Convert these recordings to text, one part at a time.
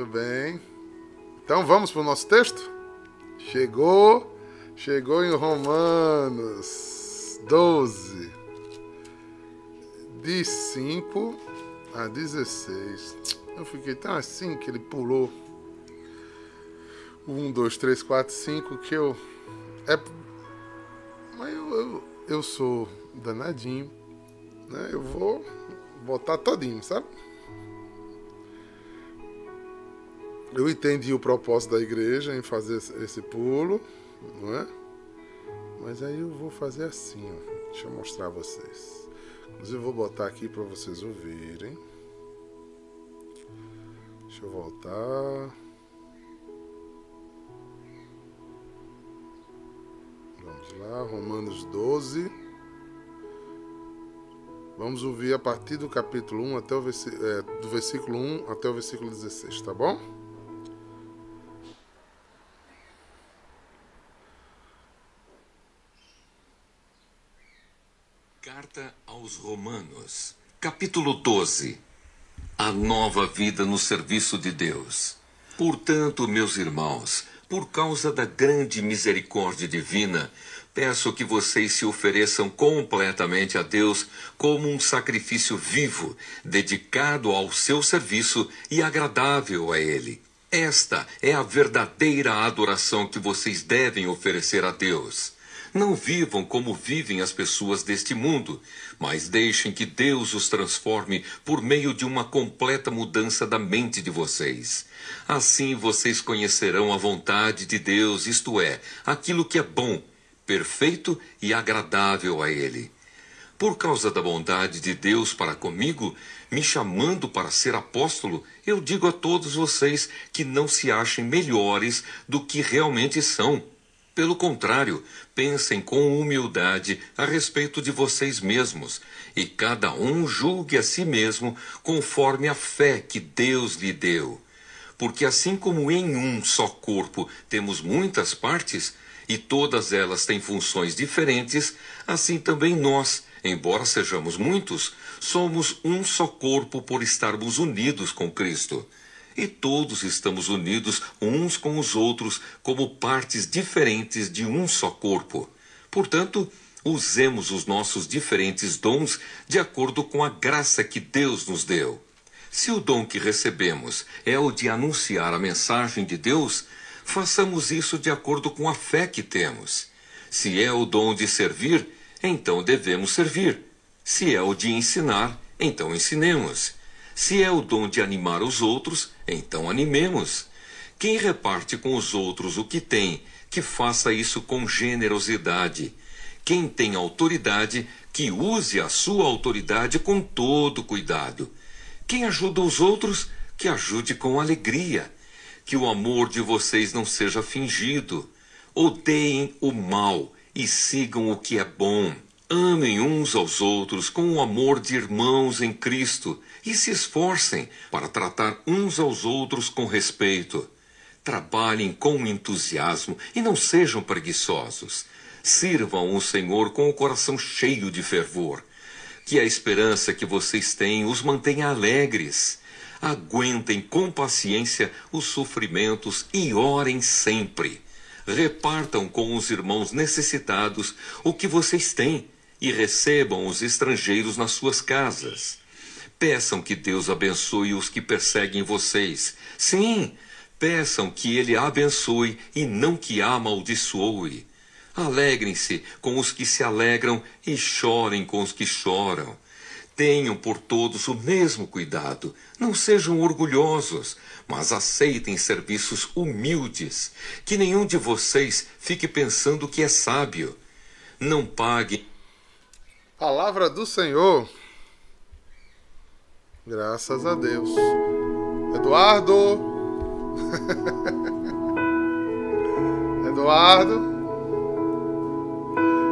Muito bem. Então vamos para o nosso texto? Chegou, chegou em Romanos 12, de 5 a 16. Eu fiquei tão assim que ele pulou. 1, 2, 3, 4, 5, que eu. É. Mas eu, eu, eu sou danadinho, né? Eu vou botar todinho, sabe? Eu entendi o propósito da igreja em fazer esse pulo, não é? Mas aí eu vou fazer assim, ó. Deixa eu mostrar a vocês. Inclusive eu vou botar aqui para vocês ouvirem. Deixa eu voltar. Vamos lá, Romanos 12. Vamos ouvir a partir do capítulo 1 até o é, do versículo 1 até o versículo 16, tá bom? Aos Romanos, capítulo 12. A nova vida no serviço de Deus. Portanto, meus irmãos, por causa da grande misericórdia divina, peço que vocês se ofereçam completamente a Deus como um sacrifício vivo, dedicado ao seu serviço e agradável a Ele. Esta é a verdadeira adoração que vocês devem oferecer a Deus. Não vivam como vivem as pessoas deste mundo, mas deixem que Deus os transforme por meio de uma completa mudança da mente de vocês. Assim vocês conhecerão a vontade de Deus, isto é, aquilo que é bom, perfeito e agradável a Ele. Por causa da bondade de Deus para comigo, me chamando para ser apóstolo, eu digo a todos vocês que não se achem melhores do que realmente são. Pelo contrário, pensem com humildade a respeito de vocês mesmos, e cada um julgue a si mesmo conforme a fé que Deus lhe deu. Porque assim como em um só corpo temos muitas partes, e todas elas têm funções diferentes, assim também nós, embora sejamos muitos, somos um só corpo por estarmos unidos com Cristo. E todos estamos unidos uns com os outros como partes diferentes de um só corpo. Portanto, usemos os nossos diferentes dons de acordo com a graça que Deus nos deu. Se o dom que recebemos é o de anunciar a mensagem de Deus, façamos isso de acordo com a fé que temos. Se é o dom de servir, então devemos servir. Se é o de ensinar, então ensinemos. Se é o dom de animar os outros, então animemos. Quem reparte com os outros o que tem, que faça isso com generosidade. Quem tem autoridade, que use a sua autoridade com todo cuidado. Quem ajuda os outros, que ajude com alegria que o amor de vocês não seja fingido. Odeiem o mal e sigam o que é bom. Amem uns aos outros com o amor de irmãos em Cristo e se esforcem para tratar uns aos outros com respeito. Trabalhem com entusiasmo e não sejam preguiçosos. Sirvam o Senhor com o coração cheio de fervor. Que a esperança que vocês têm os mantenha alegres aguentem com paciência os sofrimentos e orem sempre. Repartam com os irmãos necessitados o que vocês têm e recebam os estrangeiros nas suas casas. Peçam que Deus abençoe os que perseguem vocês. Sim, peçam que Ele abençoe e não que amaldiçoe. Alegrem-se com os que se alegram e chorem com os que choram. Tenham por todos o mesmo cuidado. Não sejam orgulhosos, mas aceitem serviços humildes. Que nenhum de vocês fique pensando que é sábio. Não pague. Palavra do Senhor. Graças a Deus. Eduardo. Eduardo.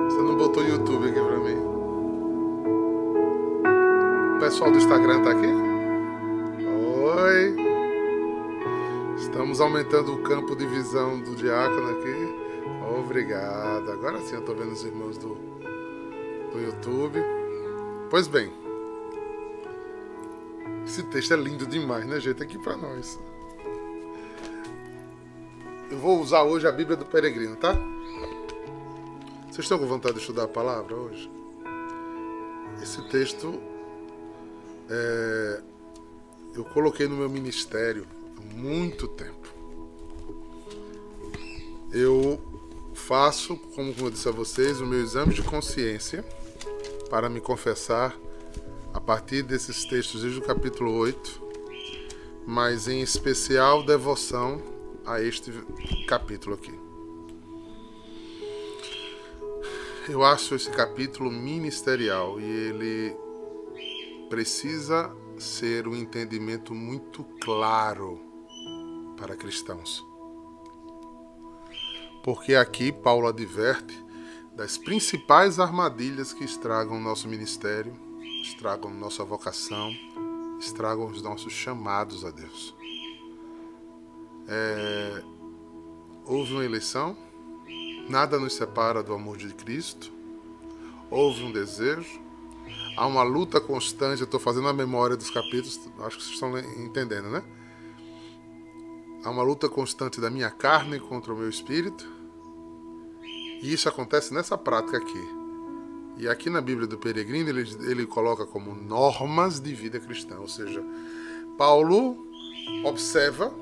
Você não botou YouTube aqui pra mim? O pessoal do Instagram tá aqui? Oi. Estamos aumentando o campo de visão do diácono aqui. Obrigado. Agora sim eu tô vendo os irmãos do, do YouTube. Pois bem. Esse texto é lindo demais, né, gente? Aqui para nós. eu vou usar hoje a Bíblia do Peregrino, tá? Vocês estão com vontade de estudar a palavra hoje? Esse texto é, eu coloquei no meu ministério há muito tempo. Eu faço, como eu disse a vocês, o meu exame de consciência para me confessar a partir desses textos desde o capítulo 8, mas em especial devoção a este capítulo aqui. Eu acho esse capítulo ministerial e ele precisa ser um entendimento muito claro para cristãos. Porque aqui Paulo adverte das principais armadilhas que estragam o nosso ministério, estragam nossa vocação, estragam os nossos chamados a Deus. É... Houve uma eleição, Nada nos separa do amor de Cristo. Houve um desejo. Há uma luta constante. Eu estou fazendo a memória dos capítulos. Acho que vocês estão entendendo, né? Há uma luta constante da minha carne contra o meu espírito. E isso acontece nessa prática aqui. E aqui na Bíblia do Peregrino ele, ele coloca como normas de vida cristã. Ou seja, Paulo observa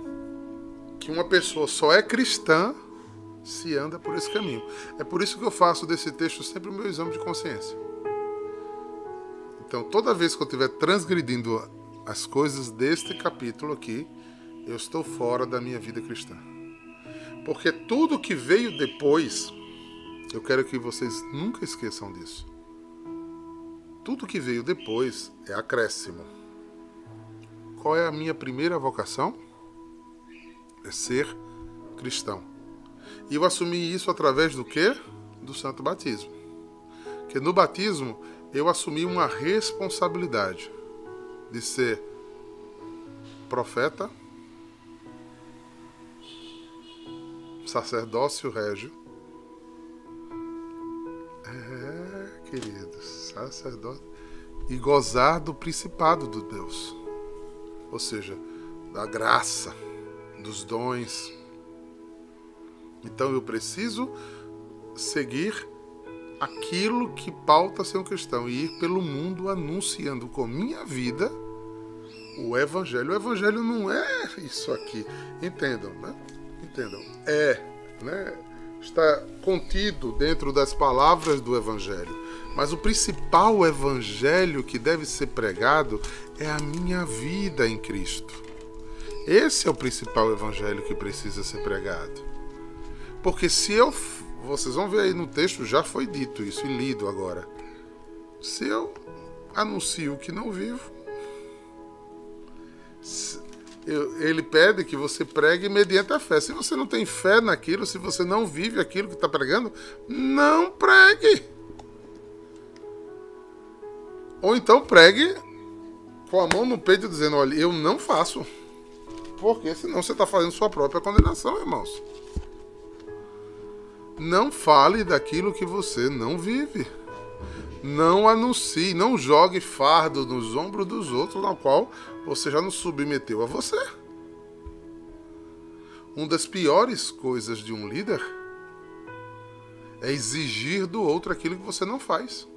que uma pessoa só é cristã se anda por esse caminho. É por isso que eu faço desse texto sempre o meu exame de consciência. Então, toda vez que eu estiver transgredindo as coisas deste capítulo aqui, eu estou fora da minha vida cristã. Porque tudo que veio depois, eu quero que vocês nunca esqueçam disso. Tudo que veio depois é acréscimo. Qual é a minha primeira vocação? É ser cristão. E eu assumi isso através do quê? Do santo batismo. Que no batismo eu assumi uma responsabilidade de ser profeta, sacerdócio régio. Queridos, sacerdócio. E gozar do principado do Deus. Ou seja, da graça, dos dons, então eu preciso seguir aquilo que pauta ser um cristão e ir pelo mundo anunciando com minha vida o evangelho. O evangelho não é isso aqui. Entendam, né? Entendam. É, né? Está contido dentro das palavras do evangelho. Mas o principal evangelho que deve ser pregado é a minha vida em Cristo. Esse é o principal evangelho que precisa ser pregado. Porque se eu. Vocês vão ver aí no texto, já foi dito isso e lido agora. Se eu anuncio que não vivo, ele pede que você pregue mediante a fé. Se você não tem fé naquilo, se você não vive aquilo que está pregando, não pregue. Ou então pregue com a mão no peito dizendo: Olha, eu não faço. Porque senão você está fazendo sua própria condenação, irmãos. Não fale daquilo que você não vive. Não anuncie, não jogue fardo nos ombros dos outros, na qual você já não submeteu a você. Uma das piores coisas de um líder é exigir do outro aquilo que você não faz.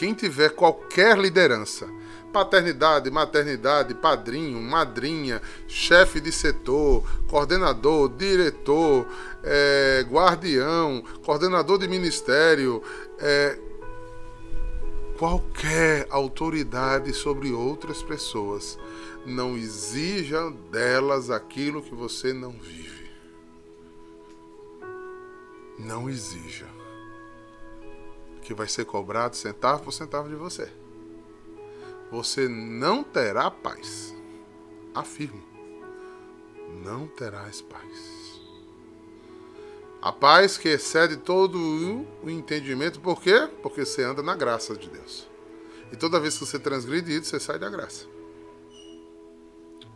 Quem tiver qualquer liderança paternidade, maternidade, padrinho, madrinha, chefe de setor, coordenador, diretor, é, guardião, coordenador de ministério, é, qualquer autoridade sobre outras pessoas. Não exija delas aquilo que você não vive. Não exija. Que vai ser cobrado centavo por centavo de você você não terá paz. Afirmo, não terás paz. A paz que excede todo o entendimento, por quê? Porque você anda na graça de Deus. E toda vez que você transgride isso, você sai da graça.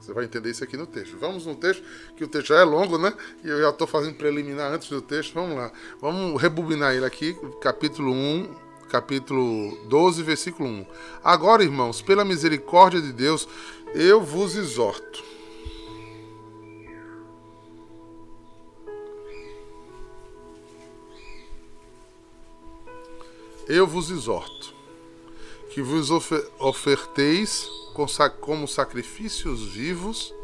Você vai entender isso aqui no texto. Vamos no texto, que o texto já é longo, né? E eu já estou fazendo preliminar antes do texto. Vamos lá. Vamos rebobinar ele aqui, capítulo 1, capítulo 12, versículo 1. Agora, irmãos, pela misericórdia de Deus, eu vos exorto. Eu vos exorto que vos oferteis como sacrifícios vivos,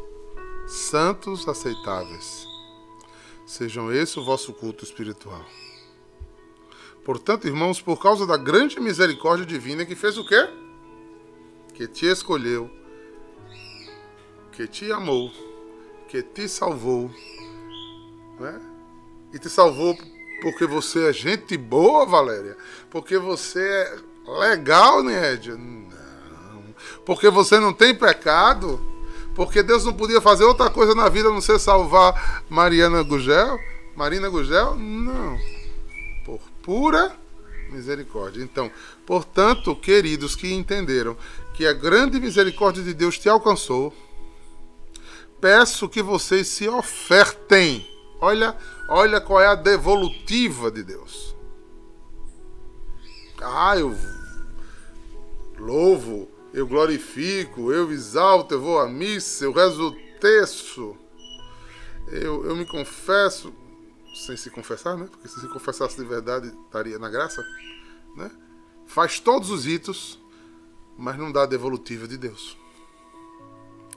santos, aceitáveis. Sejam esse o vosso culto espiritual. Portanto, irmãos, por causa da grande misericórdia divina que fez o quê? Que te escolheu, que te amou, que te salvou, né? E te salvou porque você é gente boa, Valéria? Porque você é legal, Nédia? Não. Porque você não tem pecado? Porque Deus não podia fazer outra coisa na vida a não ser salvar Mariana Gugel? Marina Gugel? Não. Por pura misericórdia. Então, portanto, queridos que entenderam que a grande misericórdia de Deus te alcançou, peço que vocês se ofertem. Olha, olha qual é a devolutiva de Deus. Ah, eu louvo, eu glorifico, eu exalto, eu vou à missa, eu rezo o texto, eu, eu me confesso, sem se confessar, né? Porque se se confessasse de verdade, estaria na graça, né? Faz todos os ritos, mas não dá a devolutiva de Deus.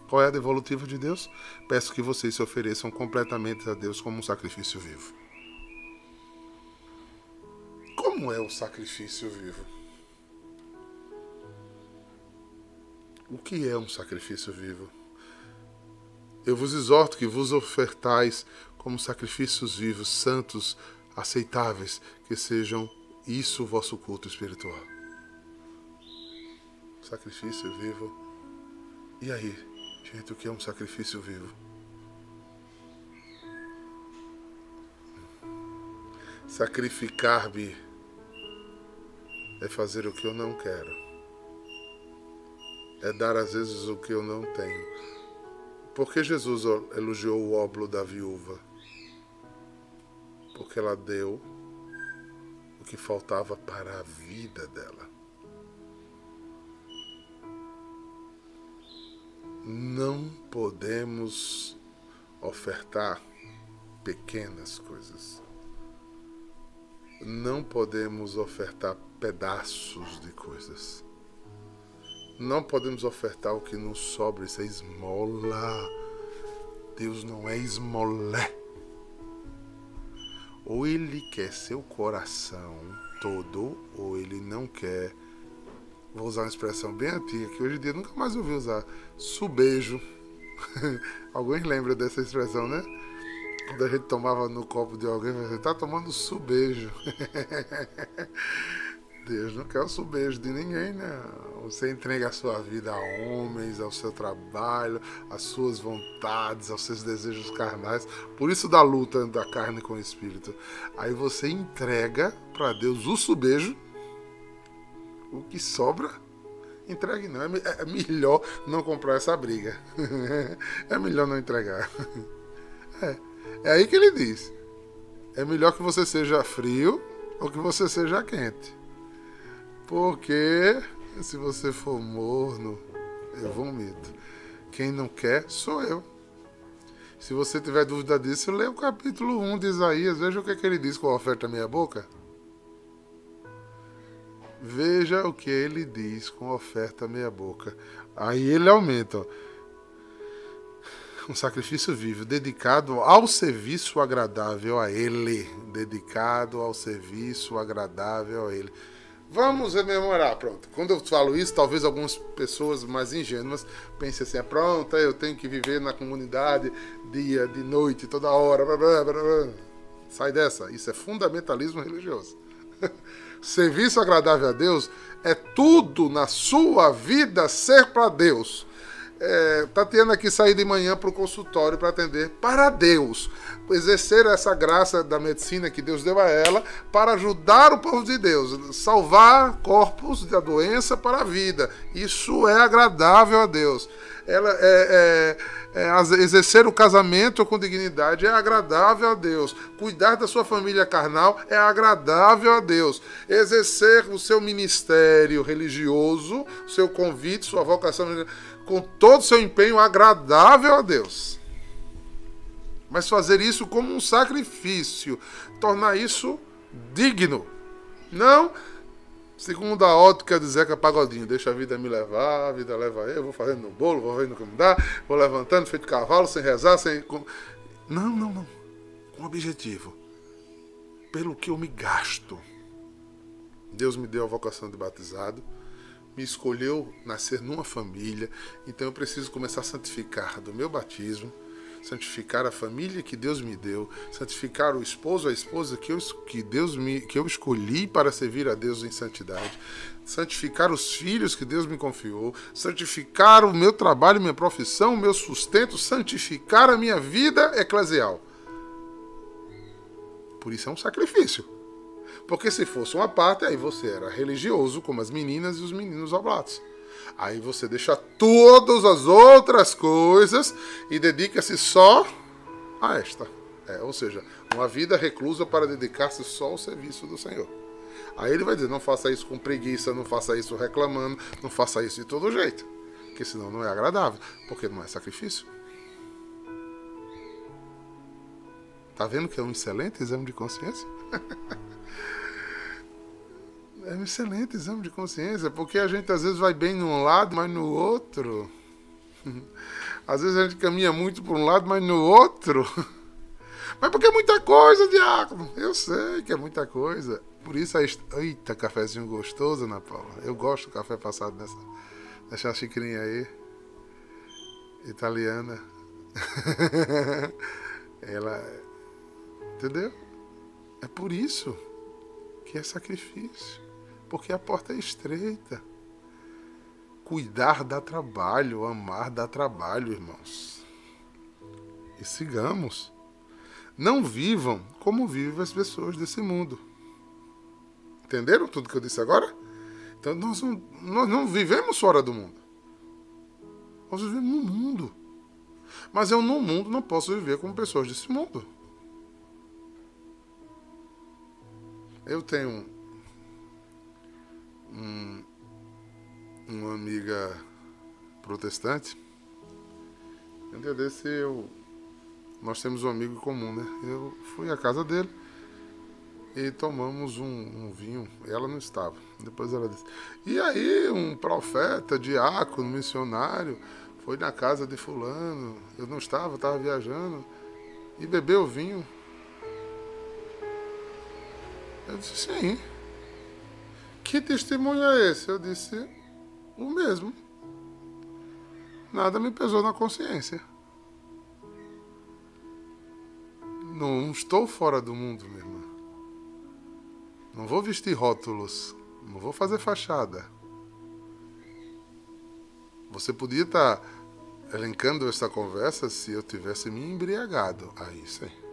Qual é a devolutiva de Deus? Peço que vocês se ofereçam completamente a Deus como um sacrifício vivo. Como é o sacrifício vivo? O que é um sacrifício vivo? Eu vos exorto que vos ofertais como sacrifícios vivos, santos, aceitáveis, que sejam isso o vosso culto espiritual. Sacrifício vivo. E aí, gente, o que é um sacrifício vivo? Sacrificar-me é fazer o que eu não quero. É dar às vezes o que eu não tenho. Por que Jesus elogiou o óbolo da viúva? porque ela deu o que faltava para a vida dela. Não podemos ofertar pequenas coisas. Não podemos ofertar pedaços de coisas. Não podemos ofertar o que nos sobra, isso é esmola. Deus não é esmolé. Ou ele quer seu coração todo, ou ele não quer. Vou usar uma expressão bem antiga que hoje em dia nunca mais ouvi usar. Subejo. Alguém lembra dessa expressão, né? Quando a gente tomava no copo de alguém, você tá tomando subejo. Deus não quer o subejo de ninguém, né? Você entrega a sua vida a homens, ao seu trabalho, às suas vontades, aos seus desejos carnais. Por isso da luta da carne com o espírito. Aí você entrega para Deus o subejo, o que sobra, entregue não. É, é melhor não comprar essa briga. é melhor não entregar. É, é aí que ele diz. É melhor que você seja frio ou que você seja quente. Porque se você for morno, eu vomito. Quem não quer, sou eu. Se você tiver dúvida disso, lê o capítulo 1 de Isaías. Veja o que, é que ele diz com a oferta meia boca. Veja o que ele diz com a oferta meia boca. Aí ele aumenta. Ó. Um sacrifício vivo, dedicado ao serviço agradável a ele. Dedicado ao serviço agradável a ele. Vamos rememorar, pronto. Quando eu falo isso, talvez algumas pessoas mais ingênuas pensem assim: é pronto, eu tenho que viver na comunidade dia, de noite, toda hora. Blá, blá, blá, Sai dessa. Isso é fundamentalismo religioso. Serviço agradável a Deus é tudo na sua vida ser para Deus é, Tatiana aqui sair de manhã para o consultório para atender para Deus, exercer essa graça da medicina que Deus deu a ela para ajudar o povo de Deus, salvar corpos da doença para a vida. Isso é agradável a Deus. Ela é, é, é, exercer o casamento com dignidade é agradável a Deus. Cuidar da sua família carnal é agradável a Deus. Exercer o seu ministério religioso, seu convite, sua vocação com todo seu empenho agradável a Deus. Mas fazer isso como um sacrifício, tornar isso digno. Não Segundo a ótica de Zeca Pagodinho, deixa a vida me levar, a vida leva eu, vou fazendo no bolo, vou vendo como dá, vou levantando, feito cavalo, sem rezar, sem. Não, não, não. Com objetivo. Pelo que eu me gasto. Deus me deu a vocação de batizado, me escolheu nascer numa família, então eu preciso começar a santificar do meu batismo santificar a família que Deus me deu, santificar o esposo, a esposa que eu, que Deus me, que eu escolhi para servir a Deus em santidade, santificar os filhos que Deus me confiou, santificar o meu trabalho, minha profissão, o meu sustento, santificar a minha vida eclesial. Por isso é um sacrifício. Porque se fosse uma parte, aí você era religioso, como as meninas e os meninos oblatos. Aí você deixa todas as outras coisas e dedica-se só a esta. É, ou seja, uma vida reclusa para dedicar-se só ao serviço do Senhor. Aí ele vai dizer: não faça isso com preguiça, não faça isso reclamando, não faça isso de todo jeito. Porque senão não é agradável, porque não é sacrifício. Tá vendo que é um excelente exame de consciência? é um excelente exame de consciência, porque a gente às vezes vai bem num lado, mas no outro. Às vezes a gente caminha muito para um lado, mas no outro. Mas porque é muita coisa, diácono. Eu sei que é muita coisa. Por isso, a est... eita, cafezinho gostoso, Ana Paula. Eu gosto do café passado nessa, nessa xicrinha aí. Italiana. Ela. Entendeu? É por isso que é sacrifício porque a porta é estreita. Cuidar dá trabalho, amar dá trabalho, irmãos. E sigamos. Não vivam como vivem as pessoas desse mundo. Entenderam tudo que eu disse agora? Então nós não, nós não vivemos fora do mundo. Nós vivemos no mundo. Mas eu no mundo não posso viver como pessoas desse mundo. Eu tenho um, uma amiga protestante. Um dia desse eu. Nós temos um amigo comum, né? Eu fui à casa dele e tomamos um, um, vinho. Ela não estava. Depois ela disse. E aí, um profeta, diácono, missionário, foi na casa de Fulano. Eu não estava, estava viajando. E bebeu vinho. Eu disse: sim. Que testemunho é esse? Eu disse: O mesmo. Nada me pesou na consciência. Não estou fora do mundo, minha irmã. Não vou vestir rótulos. Não vou fazer fachada. Você podia estar elencando essa conversa se eu tivesse me embriagado. Aí sim.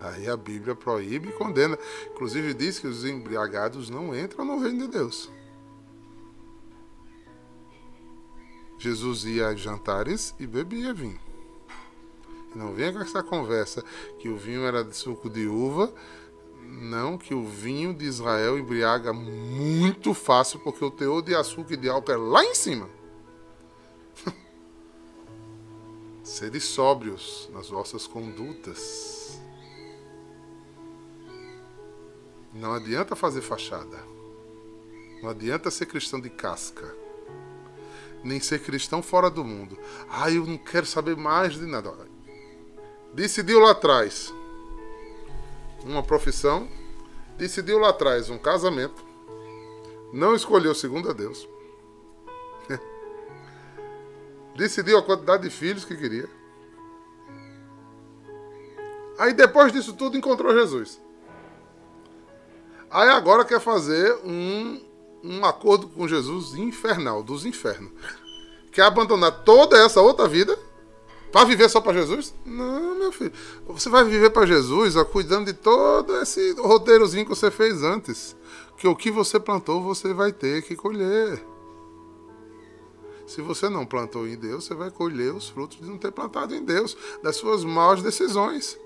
Aí a Bíblia proíbe e condena. Inclusive diz que os embriagados não entram no reino de Deus. Jesus ia a jantares e bebia vinho. Não venha com essa conversa que o vinho era de suco de uva. Não, que o vinho de Israel embriaga muito fácil, porque o teor de açúcar e de álcool é lá em cima. Sede sóbrios nas vossas condutas Não adianta fazer fachada. Não adianta ser cristão de casca. Nem ser cristão fora do mundo. Ah, eu não quero saber mais de nada. Decidiu lá atrás uma profissão, decidiu lá atrás um casamento, não escolheu segundo a Deus, decidiu a quantidade de filhos que queria. Aí depois disso tudo encontrou Jesus. Aí agora quer fazer um, um acordo com Jesus infernal, dos infernos. Quer abandonar toda essa outra vida para viver só para Jesus? Não, meu filho. Você vai viver para Jesus ó, cuidando de todo esse roteirozinho que você fez antes. Que o que você plantou, você vai ter que colher. Se você não plantou em Deus, você vai colher os frutos de não ter plantado em Deus, das suas maus decisões.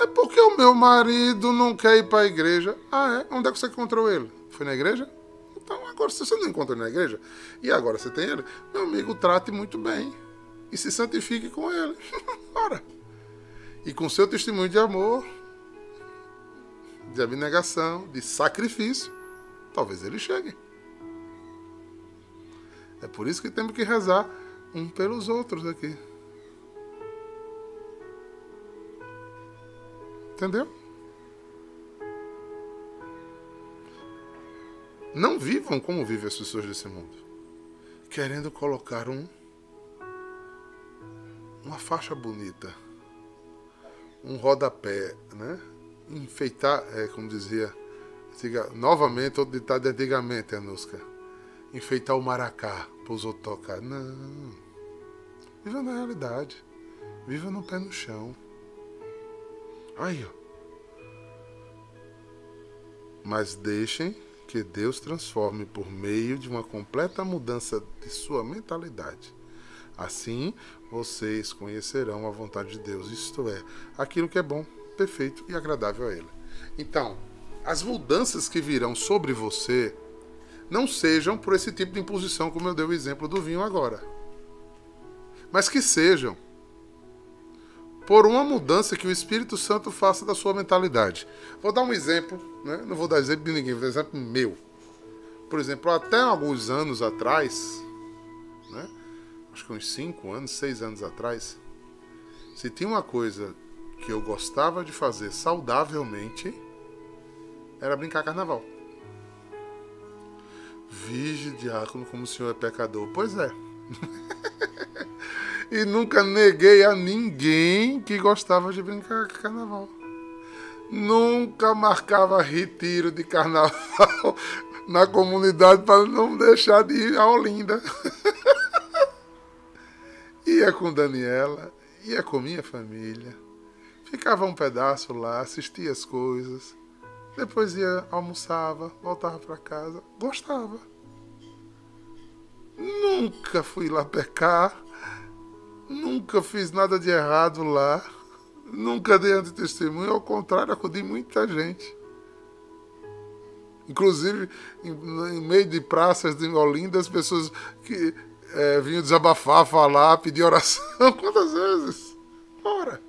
É porque o meu marido não quer ir para a igreja. Ah, é? Onde é que você encontrou ele? Foi na igreja? Então, agora, se você não encontrou na igreja, e agora você tem ele, meu amigo, trate muito bem. E se santifique com ele. Ora. E com seu testemunho de amor, de abnegação, de sacrifício, talvez ele chegue. É por isso que temos que rezar um pelos outros aqui. Entendeu? Não vivam como vivem as pessoas desse mundo. Querendo colocar um uma faixa bonita, um rodapé, né? Enfeitar, é, como dizia, novamente, outro ditado de antigamente, Anuska. Enfeitar o maracá para os outros tocar. Não. Viva na realidade. Viva no pé no chão. Aí, ó. Mas deixem que Deus transforme por meio de uma completa mudança de sua mentalidade. Assim, vocês conhecerão a vontade de Deus, isto é, aquilo que é bom, perfeito e agradável a Ele. Então, as mudanças que virão sobre você não sejam por esse tipo de imposição, como eu dei o exemplo do vinho agora, mas que sejam por uma mudança que o Espírito Santo faça da sua mentalidade. Vou dar um exemplo, né? não vou dar exemplo de ninguém, vou dar exemplo meu. Por exemplo, até alguns anos atrás, né? acho que uns 5 anos, 6 anos atrás, se tinha uma coisa que eu gostava de fazer saudavelmente, era brincar carnaval. Vige, diácono, como o senhor é pecador. Pois é. e nunca neguei a ninguém que gostava de brincar carnaval. Nunca marcava retiro de carnaval na comunidade para não deixar de ir a Olinda. ia com Daniela, ia com minha família. Ficava um pedaço lá, assistia as coisas. Depois ia, almoçava, voltava para casa. Gostava. Nunca fui lá pecar. Nunca fiz nada de errado lá. Nunca dei antitestemunho. Ao contrário, acudi muita gente. Inclusive, em, em meio de praças de Olinda, as pessoas que é, vinham desabafar, falar, pedir oração. Quantas vezes? Ora.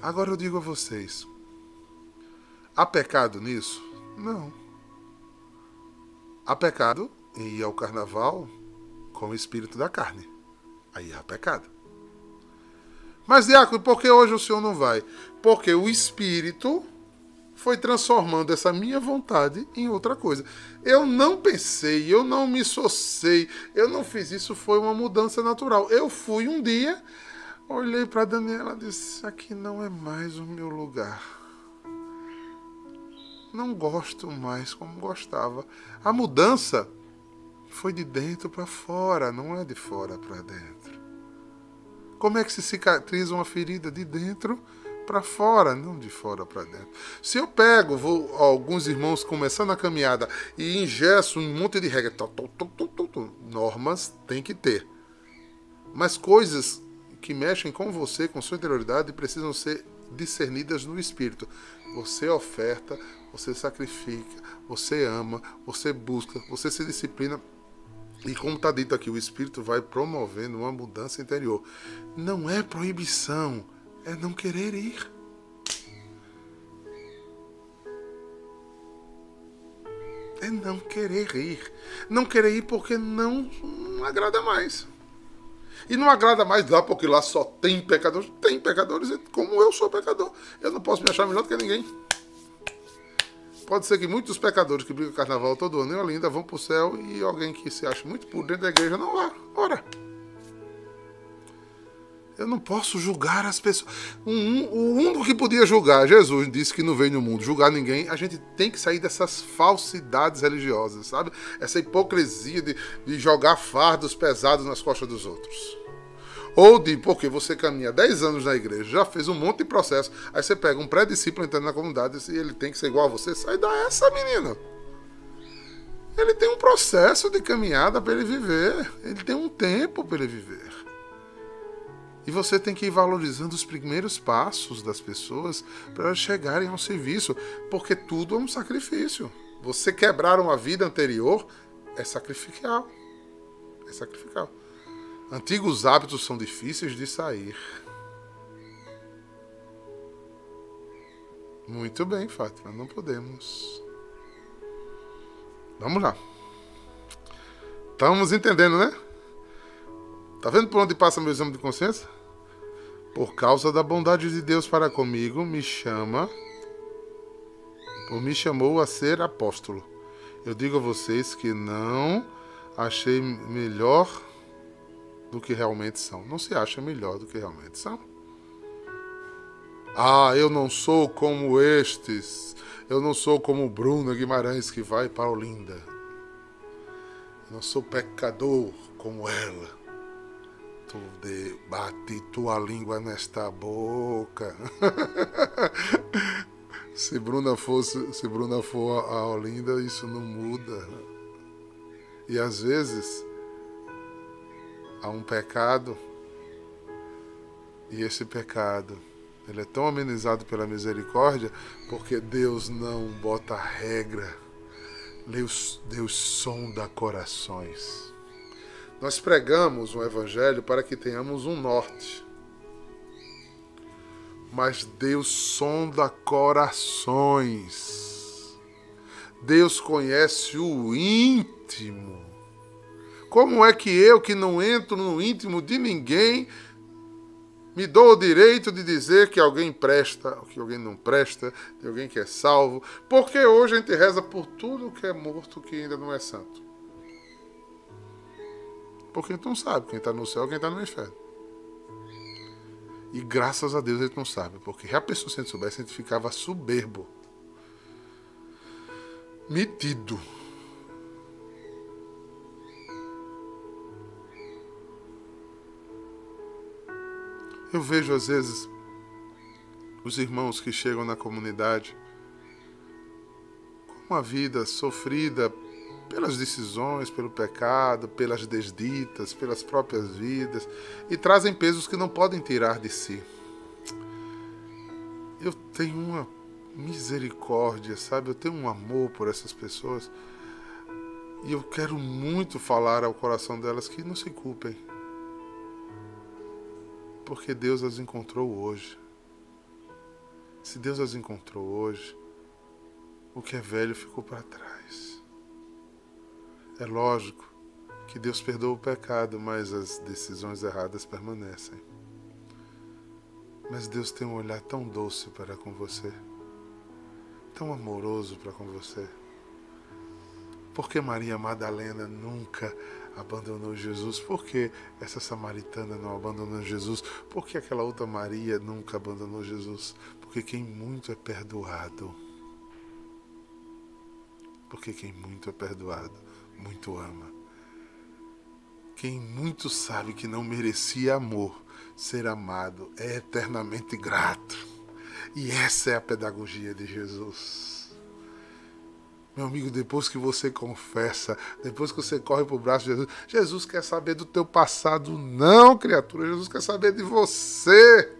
Agora eu digo a vocês: há pecado nisso? Não. Há pecado em ir ao carnaval com o espírito da carne. Aí há pecado. Mas, Diácono, por que hoje o senhor não vai? Porque o espírito foi transformando essa minha vontade em outra coisa. Eu não pensei, eu não me sociei, eu não fiz isso, foi uma mudança natural. Eu fui um dia, olhei para Daniela e disse: Aqui não é mais o meu lugar. Não gosto mais como gostava. A mudança foi de dentro para fora, não é de fora para dentro. Como é que se cicatriza uma ferida de dentro para fora, não de fora para dentro. Se eu pego, vou alguns irmãos começando a caminhada e ingesso um monte de regras, normas tem que ter. Mas coisas que mexem com você, com sua interioridade, precisam ser discernidas no espírito. Você oferta, você sacrifica, você ama, você busca, você se disciplina. E como está dito aqui, o Espírito vai promovendo uma mudança interior. Não é proibição é não querer ir. É não querer ir. Não querer ir porque não, não agrada mais. E não agrada mais lá porque lá só tem pecadores. Tem pecadores, como eu sou pecador. Eu não posso me achar melhor do que ninguém. Pode ser que muitos pecadores que brigam carnaval todo ano em Olinda vão para o céu e alguém que se acha muito por dentro da igreja não vá. Ora. Eu não posso julgar as pessoas. O único que podia julgar, Jesus disse que não veio no mundo julgar ninguém. A gente tem que sair dessas falsidades religiosas, sabe? Essa hipocrisia de, de jogar fardos pesados nas costas dos outros. Ou de, porque você caminha 10 anos na igreja, já fez um monte de processo, aí você pega um pré-discípulo entrando na comunidade e ele tem que ser igual a você, sai da essa, menina. Ele tem um processo de caminhada para ele viver. Ele tem um tempo para ele viver. E você tem que ir valorizando os primeiros passos das pessoas para elas chegarem ao serviço, porque tudo é um sacrifício. Você quebrar uma vida anterior é sacrificial. É sacrificial. Antigos hábitos são difíceis de sair. Muito bem, Fátima, não podemos. Vamos lá. Estamos entendendo, né? Tá vendo por onde passa meu exame de consciência? Por causa da bondade de Deus para comigo, me chama, ou me chamou a ser apóstolo. Eu digo a vocês que não achei melhor do que realmente são. Não se acha melhor do que realmente são. Ah, eu não sou como estes. Eu não sou como Bruna Guimarães que vai para Olinda. Eu não sou pecador como ela. Tu de, bate tua língua nesta boca. se Bruna fosse, se Bruna for a Olinda, isso não muda. E às vezes há um pecado e esse pecado ele é tão amenizado pela misericórdia porque Deus não bota regra. Deus, Deus sonda corações. Nós pregamos um evangelho para que tenhamos um norte. Mas Deus sonda corações. Deus conhece o íntimo. Como é que eu, que não entro no íntimo de ninguém, me dou o direito de dizer que alguém presta, que alguém não presta, de alguém que é salvo, porque hoje a gente reza por tudo que é morto que ainda não é santo. Porque a gente não sabe quem está no céu quem está no inferno. E graças a Deus a gente não sabe, porque a pessoa se a gente soubesse, a gente ficava soberbo. Metido. Eu vejo às vezes os irmãos que chegam na comunidade com uma vida sofrida pelas decisões, pelo pecado, pelas desditas, pelas próprias vidas e trazem pesos que não podem tirar de si. Eu tenho uma misericórdia, sabe? Eu tenho um amor por essas pessoas e eu quero muito falar ao coração delas que não se culpem porque Deus as encontrou hoje. Se Deus as encontrou hoje, o que é velho ficou para trás. É lógico que Deus perdoa o pecado, mas as decisões erradas permanecem. Mas Deus tem um olhar tão doce para com você, tão amoroso para com você. Porque Maria Madalena nunca abandonou Jesus? Por que essa samaritana não abandonou Jesus? Por que aquela outra Maria nunca abandonou Jesus? Porque quem muito é perdoado. Porque quem muito é perdoado, muito ama. Quem muito sabe que não merecia amor, ser amado, é eternamente grato. E essa é a pedagogia de Jesus. Meu amigo, depois que você confessa, depois que você corre para o braço de Jesus, Jesus quer saber do teu passado, não, criatura. Jesus quer saber de você.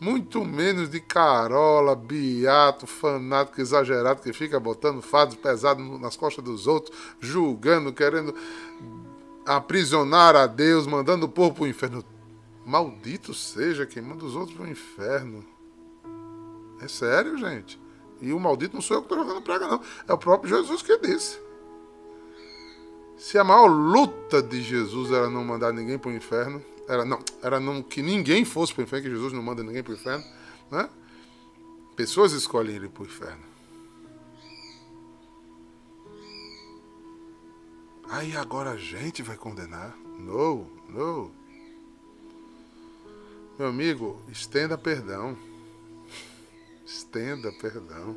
Muito menos de carola, biato, fanático, exagerado, que fica botando fardos pesados nas costas dos outros, julgando, querendo aprisionar a Deus, mandando o povo para o inferno. Maldito seja quem manda os outros para o inferno. É sério, gente. E o maldito não sou eu que estou jogando praga, não. É o próprio Jesus que disse. Se a maior luta de Jesus era não mandar ninguém para o inferno, era não, era não que ninguém fosse para o inferno, que Jesus não manda ninguém para o inferno, né? Pessoas escolhem ir para o inferno. Aí agora a gente vai condenar? Não, não. Meu amigo, estenda perdão. Estenda perdão.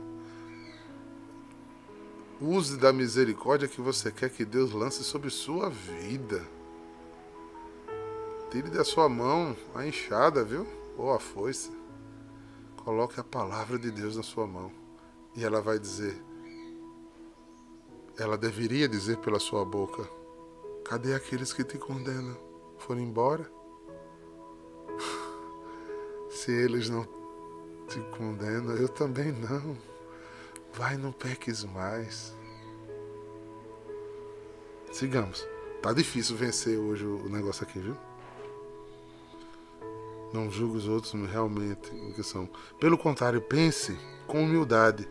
Use da misericórdia que você quer que Deus lance sobre sua vida. Tire da sua mão a enxada, viu? Ou a foice. Coloque a palavra de Deus na sua mão. E ela vai dizer. Ela deveria dizer pela sua boca: Cadê aqueles que te condenam? Foram embora? Se eles não te condena, eu também não. Vai, não peques mais. Sigamos. Tá difícil vencer hoje o negócio aqui, viu? Não julgue os outros realmente o que são. Pelo contrário, pense com humildade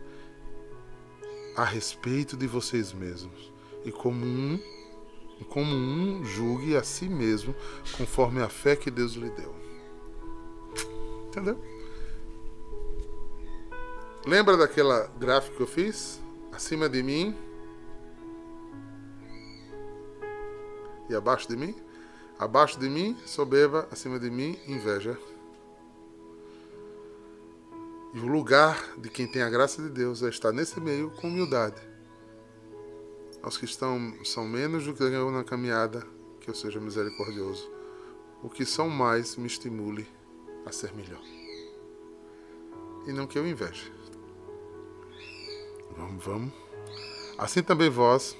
a respeito de vocês mesmos e como um como um julgue a si mesmo conforme a fé que Deus lhe deu. Entendeu? Lembra daquela gráfica que eu fiz? Acima de mim e abaixo de mim? Abaixo de mim, soberba, acima de mim, inveja. E o lugar de quem tem a graça de Deus é estar nesse meio com humildade. Aos que estão são menos do que eu na caminhada, que eu seja misericordioso. O que são mais me estimule a ser melhor. E não que eu inveje. Vamos, vamos. Assim também vós,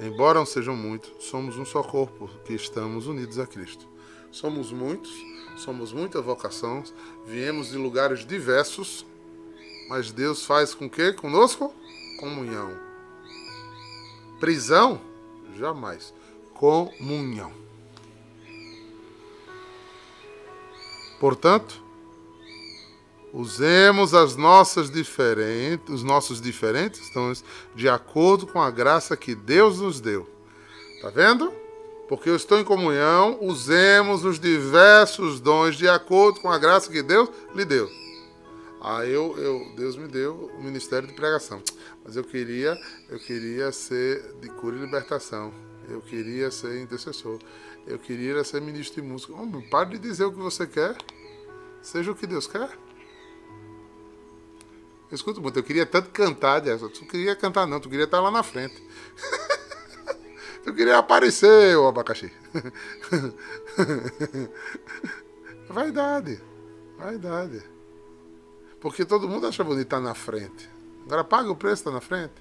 embora não sejam muitos, somos um só corpo que estamos unidos a Cristo. Somos muitos somos muita vocação, viemos de lugares diversos, mas Deus faz com que conosco? Comunhão. Prisão? Jamais. Comunhão. Portanto, usemos as nossas diferentes, os nossos diferentes dons de acordo com a graça que Deus nos deu. Tá vendo? porque eu estou em comunhão, usemos os diversos dons de acordo com a graça que Deus lhe deu. Aí eu, eu, Deus me deu o ministério de pregação, mas eu queria, eu queria ser de cura e libertação. Eu queria ser intercessor. Eu queria ser ministro de música. Homem, pare de dizer o que você quer. Seja o que Deus quer. Escuta muito, eu queria tanto cantar, Tu queria cantar não, tu queria estar lá na frente. Tu queria aparecer, o abacaxi. Vaidade. Vaidade. Porque todo mundo acha bonito estar na frente. Agora paga o preço estar na frente.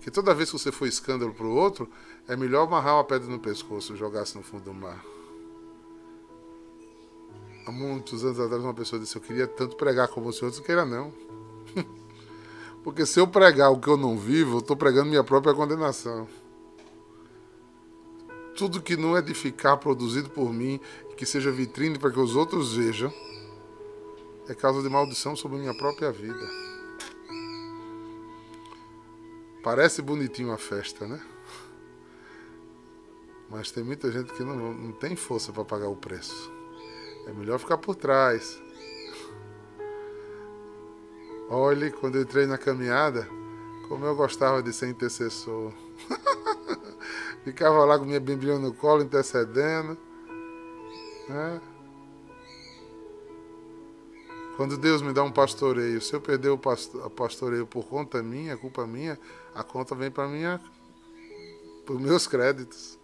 Que toda vez que você for escândalo para o outro, é melhor amarrar uma pedra no pescoço e jogar-se no fundo do mar. Há muitos anos atrás, uma pessoa disse: Eu queria tanto pregar como o senhor, não queira não. Porque se eu pregar o que eu não vivo, eu estou pregando minha própria condenação. Tudo que não edificar produzido por mim, que seja vitrine para que os outros vejam, é causa de maldição sobre minha própria vida. Parece bonitinho a festa, né? Mas tem muita gente que não, não tem força para pagar o preço. É melhor ficar por trás Olhe, quando eu entrei na caminhada, como eu gostava de ser intercessor. Ficava lá com minha Bíblia no colo, intercedendo. Né? Quando Deus me dá um pastoreio, se eu perder o pastoreio por conta minha, culpa minha, a conta vem para minha, por meus créditos.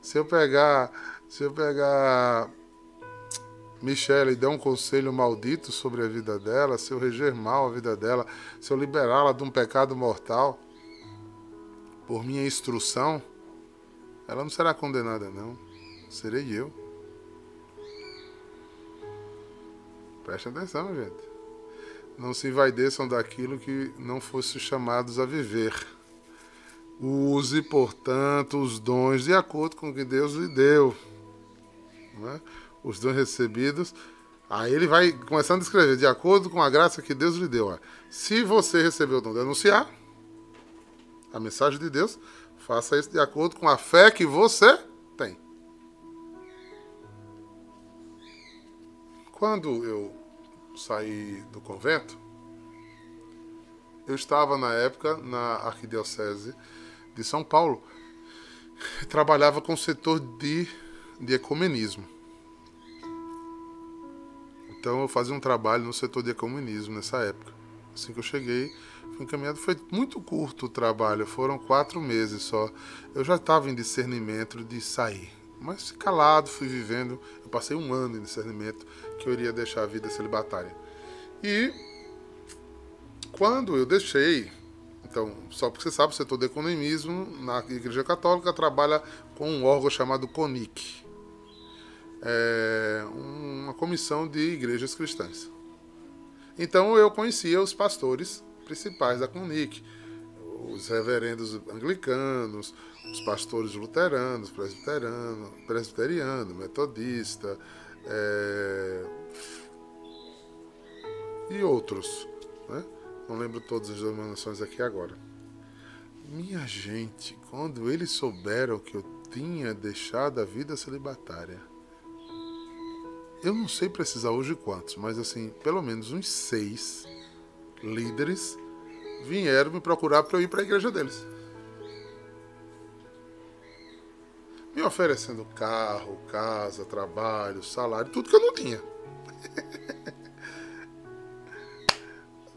Se eu pegar, se eu pegar Michele der um conselho maldito sobre a vida dela, se eu reger mal a vida dela, se eu liberá-la de um pecado mortal, por minha instrução, ela não será condenada, não. Serei eu. Preste atenção, gente. Não se envaideçam daquilo que não fosse chamados a viver. Use, portanto, os dons de acordo com o que Deus lhe deu. Não é? Os dons recebidos. Aí ele vai começando a escrever, de acordo com a graça que Deus lhe deu. Se você recebeu o dom de anunciar a mensagem de Deus, faça isso de acordo com a fé que você tem. Quando eu saí do convento, eu estava na época na arquidiocese de São Paulo. Trabalhava com o setor de, de ecumenismo. Então eu fazia um trabalho no setor de ecumenismo nessa época. Assim que eu cheguei, fui encaminhado. Foi muito curto o trabalho, foram quatro meses só. Eu já estava em discernimento de sair. Mas calado, fui vivendo. Eu passei um ano em discernimento que eu iria deixar a vida celibatária. E quando eu deixei, então, só porque você sabe, o setor de economismo na Igreja Católica trabalha com um órgão chamado CONIC, é, uma comissão de igrejas cristãs. Então eu conhecia os pastores principais da CONIC, os reverendos anglicanos, os pastores luteranos, presbiteriano, presbiteriano, metodista é, e outros. Né? Não lembro todas as denominações aqui agora. Minha gente, quando eles souberam que eu tinha deixado a vida celibatária, eu não sei precisar hoje quantos, mas assim, pelo menos uns seis líderes vieram me procurar para eu ir para a igreja deles. Me oferecendo carro, casa, trabalho, salário, tudo que eu não tinha.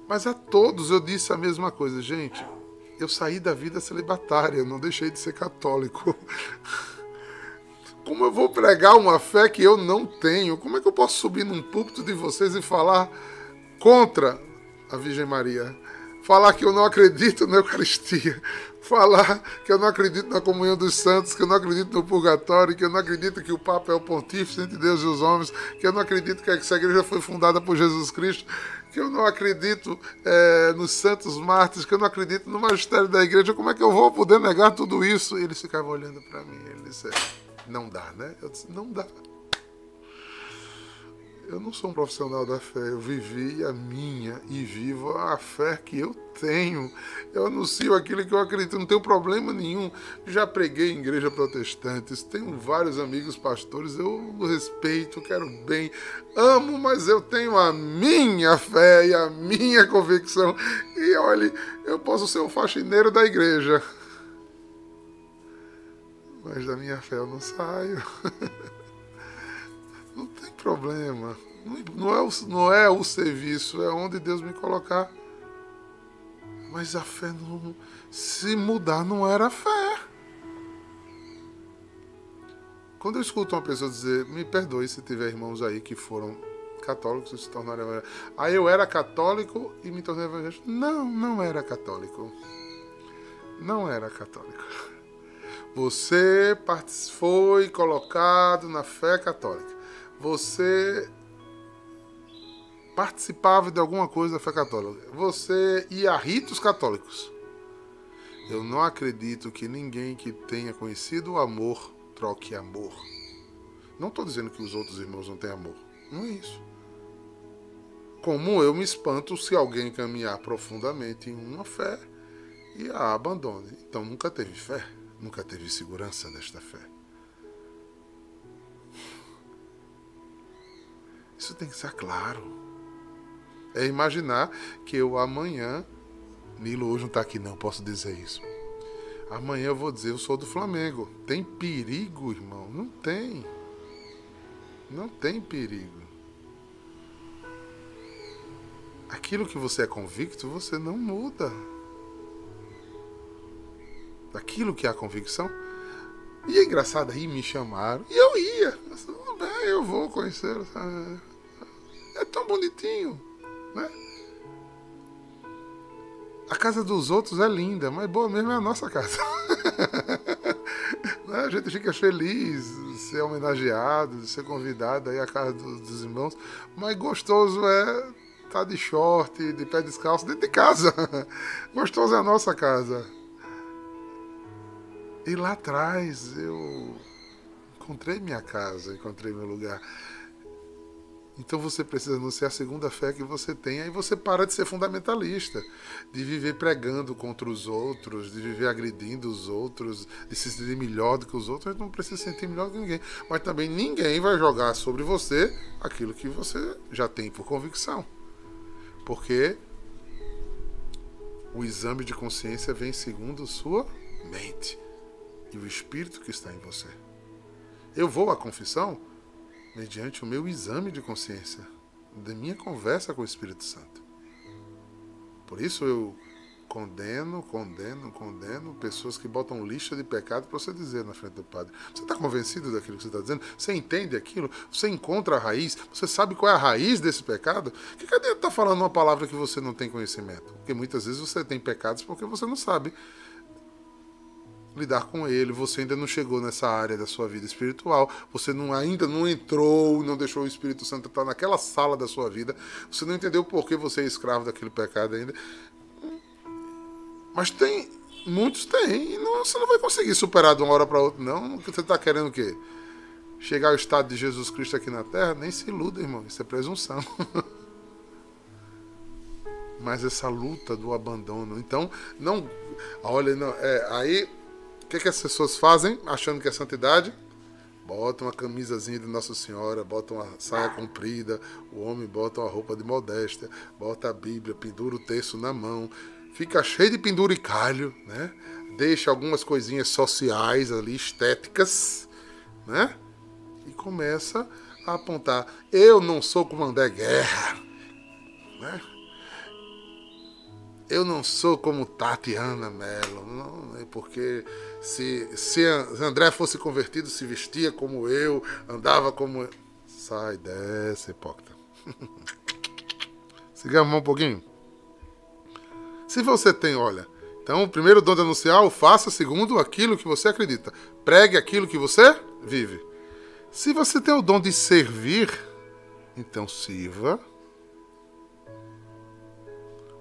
Mas a todos eu disse a mesma coisa, gente. Eu saí da vida celibatária, não deixei de ser católico. Como eu vou pregar uma fé que eu não tenho? Como é que eu posso subir num púlpito de vocês e falar contra a Virgem Maria? falar que eu não acredito na Eucaristia, falar que eu não acredito na comunhão dos santos, que eu não acredito no purgatório, que eu não acredito que o Papa é o pontífice entre Deus e os homens, que eu não acredito que essa igreja foi fundada por Jesus Cristo, que eu não acredito é, nos santos mártires, que eu não acredito no magistério da igreja, como é que eu vou poder negar tudo isso? E eles ficavam olhando para mim, ele disse, não dá, né? Eu disse, não dá. Eu não sou um profissional da fé, eu vivi a minha e vivo a fé que eu tenho. Eu anuncio aquilo que eu acredito, não tenho problema nenhum. Já preguei em igreja protestantes, tenho vários amigos pastores, eu respeito, quero bem, amo, mas eu tenho a minha fé e a minha convicção. E olhe, eu posso ser o faxineiro da igreja, mas da minha fé eu não saio. Não tem problema. Não é, o, não é o serviço, é onde Deus me colocar. Mas a fé não. Se mudar, não era fé. Quando eu escuto uma pessoa dizer, me perdoe se tiver irmãos aí que foram católicos e se tornaram evangélicos. Aí eu era católico e me tornei evangélico. Não, não era católico. Não era católico. Você foi colocado na fé católica você participava de alguma coisa da fé católica, você ia a ritos católicos. Eu não acredito que ninguém que tenha conhecido o amor troque amor. Não estou dizendo que os outros irmãos não têm amor. Não é isso. Como eu me espanto se alguém caminhar profundamente em uma fé e a abandone. Então nunca teve fé, nunca teve segurança desta fé. Isso tem que ser claro. É imaginar que eu amanhã. Nilo hoje não está aqui, não, posso dizer isso. Amanhã eu vou dizer, eu sou do Flamengo. Tem perigo, irmão? Não tem. Não tem perigo. Aquilo que você é convicto, você não muda. Aquilo que é a convicção. E é engraçado, aí me chamaram. E eu ia. Eu vou conhecer. É tão bonitinho, né? A casa dos outros é linda, mas boa mesmo é a nossa casa. né? A gente fica feliz de ser homenageado, de ser convidado aí à casa dos, dos irmãos, mas gostoso é estar tá de short, de pé descalço dentro de casa. gostoso é a nossa casa. E lá atrás eu encontrei minha casa, encontrei meu lugar. Então você precisa anunciar a segunda fé que você tem, aí você para de ser fundamentalista, de viver pregando contra os outros, de viver agredindo os outros, de se sentir melhor do que os outros, não precisa se sentir melhor que ninguém. Mas também ninguém vai jogar sobre você aquilo que você já tem por convicção. Porque o exame de consciência vem segundo sua mente e o espírito que está em você. Eu vou à confissão mediante o meu exame de consciência, da minha conversa com o Espírito Santo. Por isso eu condeno, condeno, condeno pessoas que botam lista de pecado para você dizer na frente do padre. Você está convencido daquilo que você está dizendo? Você entende aquilo? Você encontra a raiz? Você sabe qual é a raiz desse pecado? Que cadê está falando uma palavra que você não tem conhecimento? Porque muitas vezes você tem pecados porque você não sabe lidar com ele, você ainda não chegou nessa área da sua vida espiritual, você não, ainda não entrou, não deixou o Espírito Santo estar naquela sala da sua vida, você não entendeu por que você é escravo daquele pecado ainda. Mas tem Muitos têm. E não, você não vai conseguir superar de uma hora para outra, não. Você está querendo o quê? Chegar ao estado de Jesus Cristo aqui na Terra? Nem se iluda, irmão. Isso é presunção. Mas essa luta do abandono. Então, não. Olha, não, é, aí. Que, que as pessoas fazem achando que é santidade? Bota uma camisazinha de Nossa Senhora, bota uma saia comprida, o homem bota uma roupa de modéstia, bota a Bíblia, pendura o texto na mão, fica cheio de penduricalho, né? Deixa algumas coisinhas sociais ali, estéticas, né? E começa a apontar: eu não sou como André Guerra, né? Eu não sou como Tatiana Mello, não, é porque se, se André fosse convertido, se vestia como eu, andava como. Sai dessa, hipócrita. Sigamos um pouquinho. Se você tem, olha, então o primeiro dom de anunciar, faça segundo aquilo que você acredita. Pregue aquilo que você vive. Se você tem o dom de servir, então sirva.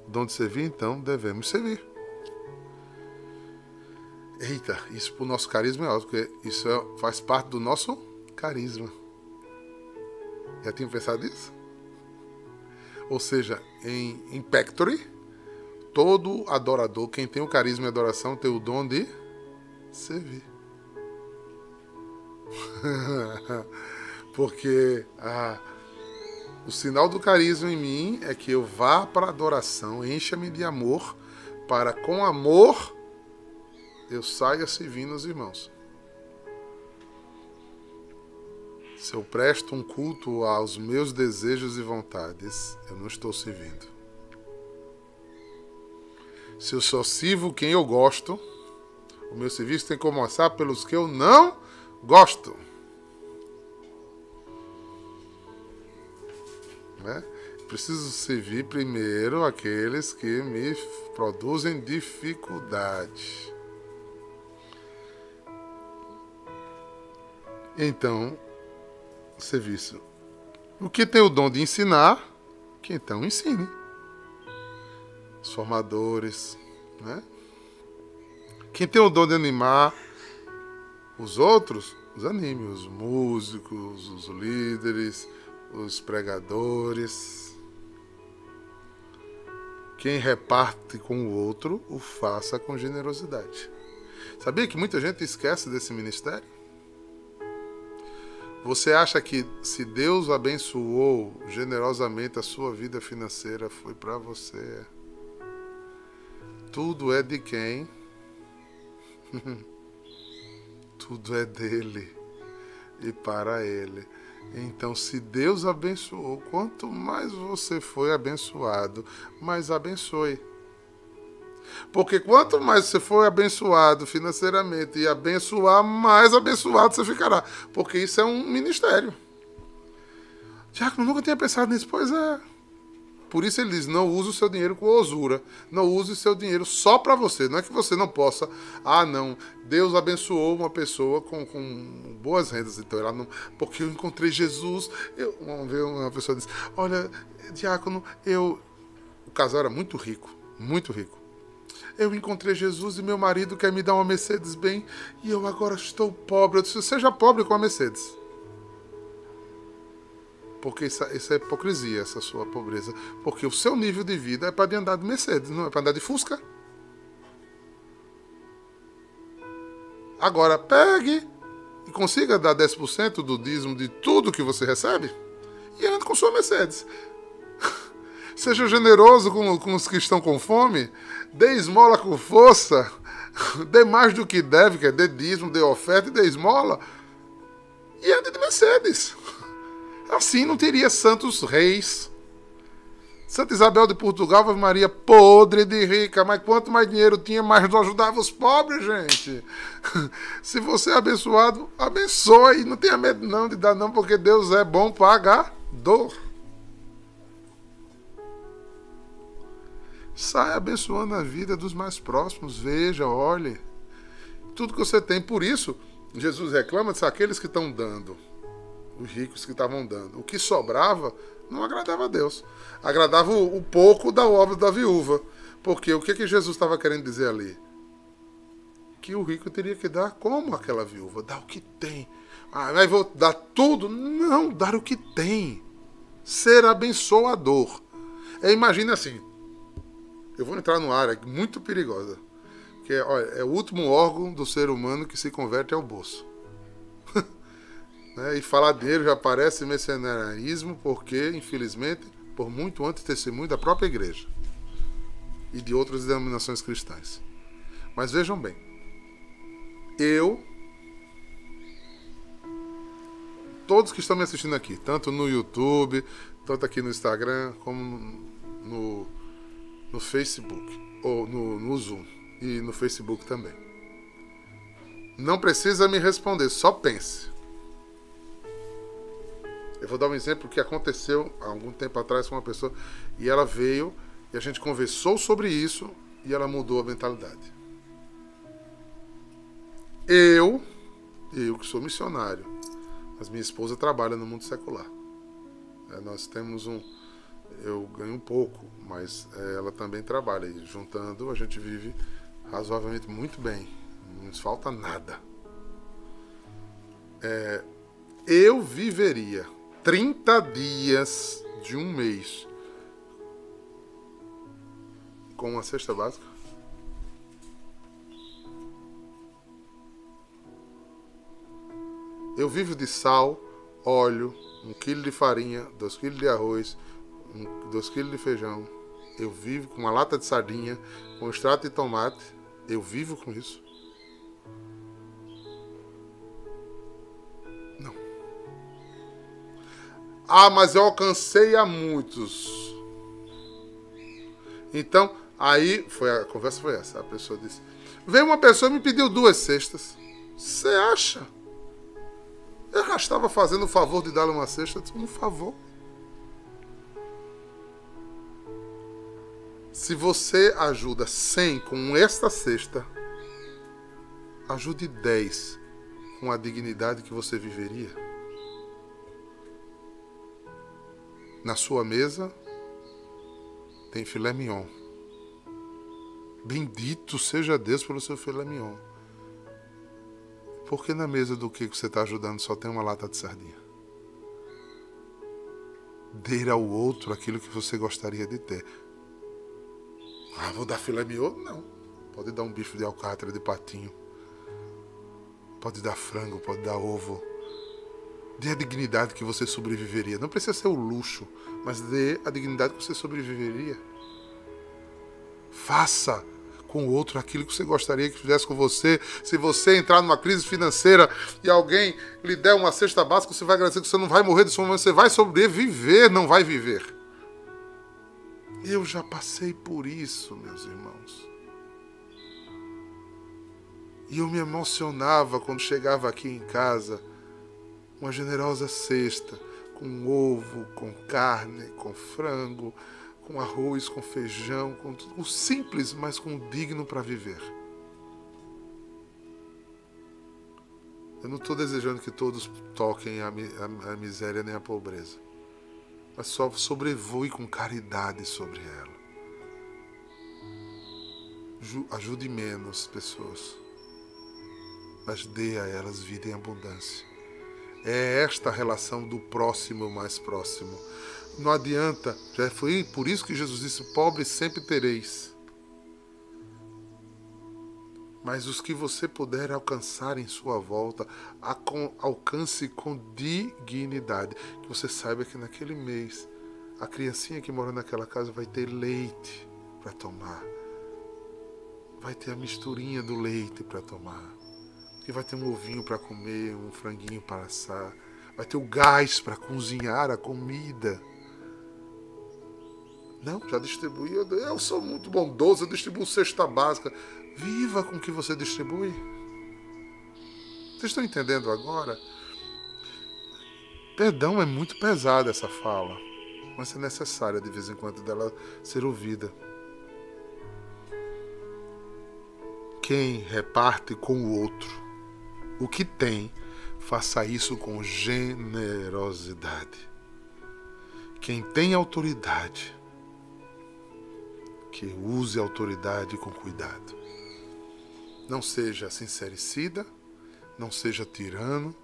O dom de servir, então devemos servir. Eita, isso pro nosso carisma é alto, porque isso é, faz parte do nosso carisma. Já tinha pensado nisso? Ou seja, em, em Pectory, todo adorador, quem tem o carisma e adoração, tem o dom de servir. porque ah, o sinal do carisma em mim é que eu vá para a adoração, encha-me de amor, para com amor eu saia servindo os irmãos. Se eu presto um culto aos meus desejos e vontades, eu não estou servindo. Se eu só sirvo quem eu gosto, o meu serviço tem que começar pelos que eu não gosto. Né? Preciso servir primeiro aqueles que me produzem dificuldade. Então, serviço. O que tem o dom de ensinar, que então ensine. Os formadores, né? Quem tem o dom de animar os outros, os anime, os músicos, os líderes, os pregadores. Quem reparte com o outro, o faça com generosidade. Sabia que muita gente esquece desse ministério? Você acha que se Deus abençoou generosamente a sua vida financeira foi para você? Tudo é de quem? Tudo é dele e para ele. Então, se Deus abençoou, quanto mais você foi abençoado, mais abençoe. Porque quanto mais você for abençoado financeiramente e abençoar, mais abençoado você ficará. Porque isso é um ministério. Tiago, nunca tinha pensado nisso. Pois é. Por isso ele diz: não use o seu dinheiro com osura. Não use o seu dinheiro só para você. Não é que você não possa. Ah, não. Deus abençoou uma pessoa com, com boas rendas. Então, ela não. Porque eu encontrei Jesus. Eu, uma pessoa diz: Olha, diácono, eu. O casal era muito rico. Muito rico. Eu encontrei Jesus e meu marido quer me dar uma Mercedes bem e eu agora estou pobre. Eu disse, seja pobre com a Mercedes. Porque isso, isso é hipocrisia, essa sua pobreza. Porque o seu nível de vida é para andar de Mercedes, não é para andar de Fusca. Agora, pegue e consiga dar 10% do dízimo de tudo que você recebe e ande com sua Mercedes. Seja generoso com, com os que estão com fome. Dê esmola com força. Dê mais do que deve, que é dê dízimo, dê oferta e dê esmola. E ande de Mercedes. Assim não teria santos reis. Santa Isabel de Portugal, Ave Maria, podre de rica, mas quanto mais dinheiro tinha, mais não ajudava os pobres, gente. Se você é abençoado, abençoe. Não tenha medo não de dar não, porque Deus é bom pagador. Sai abençoando a vida dos mais próximos. Veja, olhe. Tudo que você tem. Por isso, Jesus reclama de aqueles que estão dando. Os ricos que estavam dando. O que sobrava não agradava a Deus. Agradava o, pouco da obra da viúva. Porque o que, que Jesus estava querendo dizer ali? que o rico teria que dar como aquela viúva, dar o que tem. Ah, mas vou dar tudo? Não, dar o que tem. Ser abençoador. É, imagine assim. Eu vou entrar numa área muito perigosa. Que é, olha, é o último órgão do ser humano que se converte ao bolso. né? E falar dele já parece mercenarismo, porque, infelizmente, por muito antes testemunho da própria igreja e de outras denominações cristãs. Mas vejam bem, eu, todos que estão me assistindo aqui, tanto no YouTube, tanto aqui no Instagram, como no, no Facebook, ou no, no Zoom e no Facebook também. Não precisa me responder, só pense. Eu vou dar um exemplo que aconteceu há algum tempo atrás com uma pessoa e ela veio e a gente conversou sobre isso e ela mudou a mentalidade. Eu, eu que sou missionário, mas minha esposa trabalha no mundo secular. Nós temos um. Eu ganho um pouco, mas é, ela também trabalha. E juntando, a gente vive razoavelmente muito bem. Não nos falta nada. É, eu viveria 30 dias de um mês com uma cesta básica Eu vivo de sal, óleo, um quilo de farinha, dois quilos de arroz, um, dois quilos de feijão. Eu vivo com uma lata de sardinha, com extrato de tomate. Eu vivo com isso. Não. Ah, mas eu alcancei a muitos. Então, aí foi a conversa foi essa. A pessoa disse: Veio uma pessoa e me pediu duas cestas. Você acha? Eu já estava fazendo o favor de dar-lhe uma cesta. Um favor. Se você ajuda 100 com esta cesta, ajude 10 com a dignidade que você viveria. Na sua mesa tem filé mignon. Bendito seja Deus pelo seu filé mignon. Por que na mesa do que você está ajudando só tem uma lata de sardinha? Dê ao outro aquilo que você gostaria de ter. Ah, vou dar filé mignon? Não. Pode dar um bife de alcatra, de patinho. Pode dar frango, pode dar ovo. Dê a dignidade que você sobreviveria. Não precisa ser o luxo, mas dê a dignidade que você sobreviveria. Faça com o outro aquilo que você gostaria que fizesse com você. Se você entrar numa crise financeira e alguém lhe der uma cesta básica, você vai agradecer que você não vai morrer desse momento, você vai sobreviver, não vai viver. Eu já passei por isso, meus irmãos. E eu me emocionava quando chegava aqui em casa uma generosa cesta com ovo, com carne, com frango, com arroz, com feijão, com tudo, o simples, mas com o digno para viver. Eu não estou desejando que todos toquem a, a, a, miséria nem a pobreza, mas só sobrevoe com caridade sobre ela. Ajude menos pessoas, mas dê a elas vida em abundância. É esta relação do próximo mais próximo não adianta. Já foi por isso que Jesus disse: pobres sempre tereis. Mas os que você puder alcançar em sua volta, alcance com dignidade. Que você saiba que naquele mês, a criancinha que mora naquela casa vai ter leite para tomar. Vai ter a misturinha do leite para tomar. Que vai ter um ovinho para comer, um franguinho para assar. Vai ter o gás para cozinhar a comida. Não, já distribui. Eu, eu sou muito bondoso, eu distribuo cesta básica. Viva com o que você distribui. Vocês estão entendendo agora? Perdão é muito pesada essa fala, mas é necessária de vez em quando dela ser ouvida. Quem reparte com o outro o que tem, faça isso com generosidade. Quem tem autoridade, que use a autoridade com cuidado. Não seja sincericida, não seja tirano,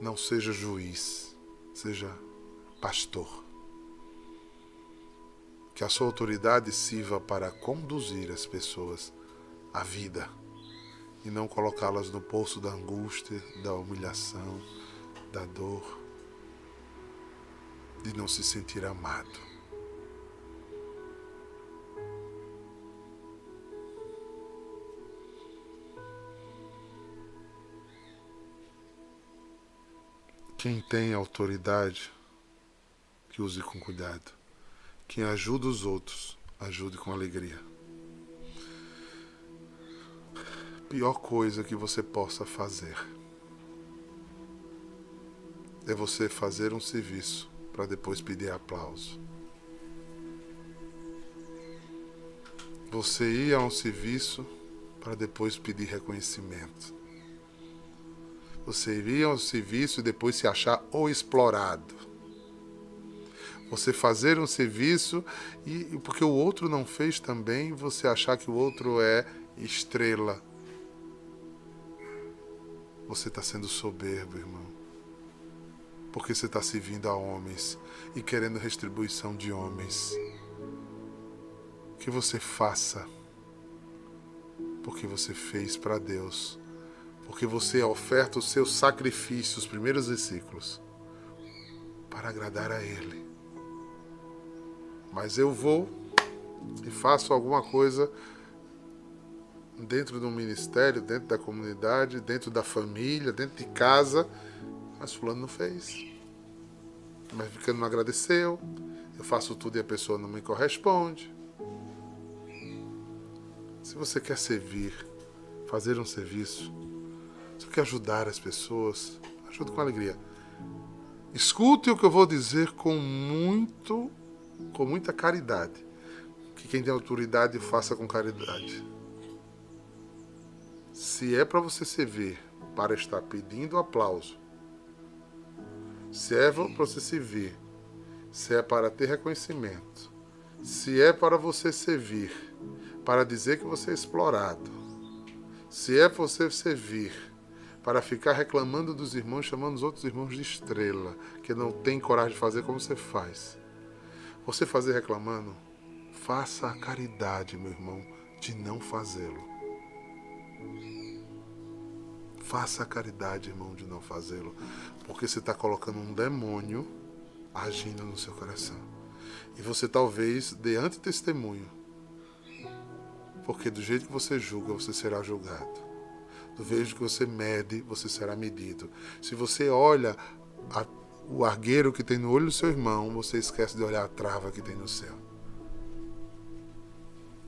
não seja juiz, seja pastor. Que a sua autoridade sirva para conduzir as pessoas à vida e não colocá-las no poço da angústia, da humilhação, da dor, de não se sentir amado. Quem tem autoridade, que use com cuidado. Quem ajuda os outros, ajude com alegria. Pior coisa que você possa fazer é você fazer um serviço para depois pedir aplauso. Você ir a um serviço para depois pedir reconhecimento. Você ir ao serviço e depois se achar o explorado. Você fazer um serviço e porque o outro não fez também, você achar que o outro é estrela. Você está sendo soberbo, irmão. Porque você está servindo a homens e querendo retribuição de homens. Que você faça porque você fez para Deus porque você oferta os seus sacrifícios, os primeiros versículos, para agradar a Ele. Mas eu vou e faço alguma coisa dentro do ministério, dentro da comunidade, dentro da família, dentro de casa, mas fulano não fez. Mas ficando não agradeceu, eu faço tudo e a pessoa não me corresponde. Se você quer servir, fazer um serviço, você quer ajudar as pessoas? Ajude com alegria. Escute o que eu vou dizer com muito, com muita caridade. Que quem tem autoridade faça com caridade. Se é para você servir para estar pedindo aplauso, se é para você servir, se é para ter reconhecimento, se é para você servir para dizer que você é explorado, se é para você servir para ficar reclamando dos irmãos, chamando os outros irmãos de estrela, que não tem coragem de fazer como você faz. Você fazer reclamando, faça a caridade, meu irmão, de não fazê-lo. Faça a caridade, irmão, de não fazê-lo, porque você está colocando um demônio agindo no seu coração. E você talvez dê antitestemunho, porque do jeito que você julga, você será julgado do vejo que você mede, você será medido. Se você olha a, o argueiro que tem no olho do seu irmão, você esquece de olhar a trava que tem no céu.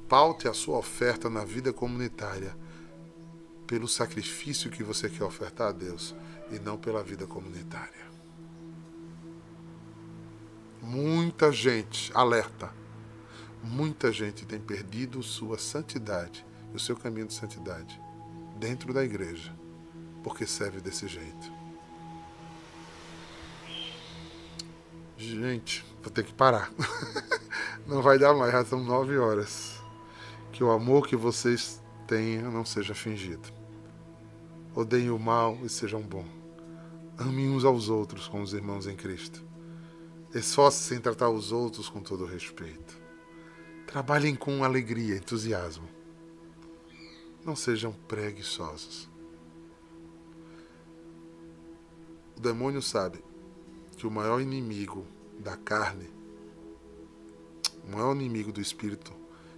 Paute a sua oferta na vida comunitária pelo sacrifício que você quer ofertar a Deus e não pela vida comunitária. Muita gente, alerta, muita gente tem perdido sua santidade, o seu caminho de santidade dentro da igreja, porque serve desse jeito. Gente, vou ter que parar. Não vai dar mais, já são nove horas. Que o amor que vocês tenham não seja fingido. Odeiem o mal e sejam bons. Amem uns aos outros como os irmãos em Cristo. Esforcem-se em tratar os outros com todo respeito. Trabalhem com alegria, entusiasmo não sejam preguiçosos. O demônio sabe que o maior inimigo da carne, o maior inimigo do espírito